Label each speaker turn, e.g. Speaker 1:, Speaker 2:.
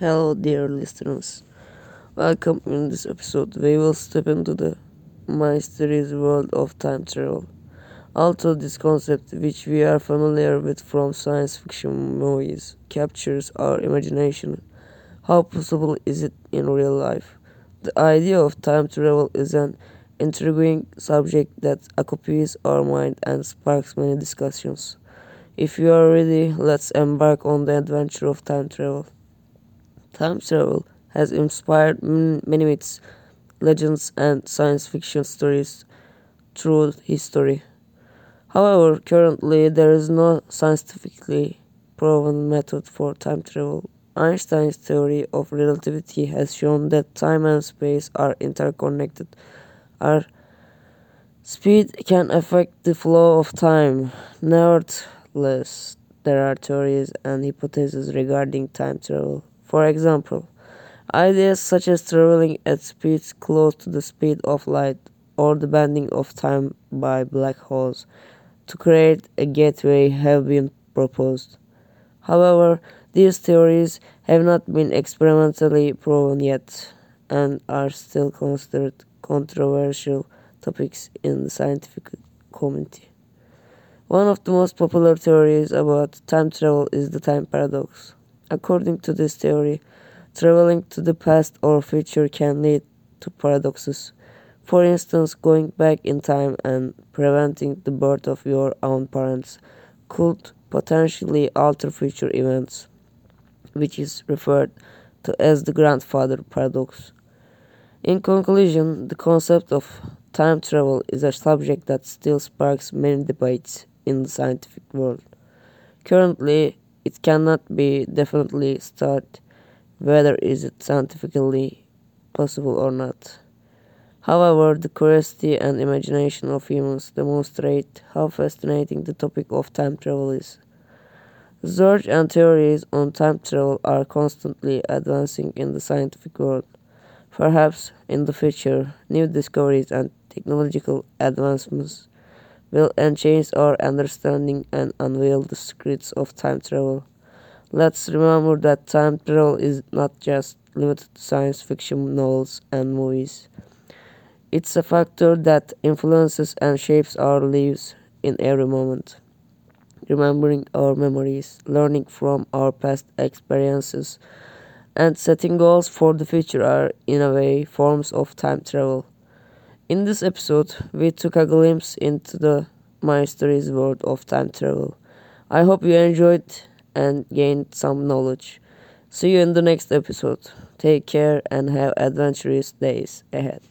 Speaker 1: Hello, dear listeners. Welcome in this episode. We will step into the mysterious world of time travel. Although this concept, which we are familiar with from science fiction movies, captures our imagination, how possible is it in real life? The idea of time travel is an intriguing subject that occupies our mind and sparks many discussions. If you are ready, let's embark on the adventure of time travel. Time travel has inspired many myths, legends, and science fiction stories through history. However, currently there is no scientifically proven method for time travel. Einstein's theory of relativity has shown that time and space are interconnected. Our speed can affect the flow of time. Nevertheless, there are theories and hypotheses regarding time travel. For example, ideas such as traveling at speeds close to the speed of light or the bending of time by black holes to create a gateway have been proposed. However, these theories have not been experimentally proven yet and are still considered controversial topics in the scientific community. One of the most popular theories about time travel is the time paradox. According to this theory, traveling to the past or future can lead to paradoxes. For instance, going back in time and preventing the birth of your own parents could potentially alter future events, which is referred to as the grandfather paradox. In conclusion, the concept of time travel is a subject that still sparks many debates in the scientific world. Currently, it cannot be definitely stated whether is it scientifically possible or not. However, the curiosity and imagination of humans demonstrate how fascinating the topic of time travel is. Research and theories on time travel are constantly advancing in the scientific world. Perhaps in the future, new discoveries and technological advancements will enhance our understanding and unveil the secrets of time travel. Let's remember that time travel is not just limited to science fiction novels and movies. It's a factor that influences and shapes our lives in every moment. Remembering our memories, learning from our past experiences, and setting goals for the future are, in a way, forms of time travel. In this episode, we took a glimpse into the mysterious world of time travel. I hope you enjoyed and gained some knowledge. See you in the next episode. Take care and have adventurous days ahead.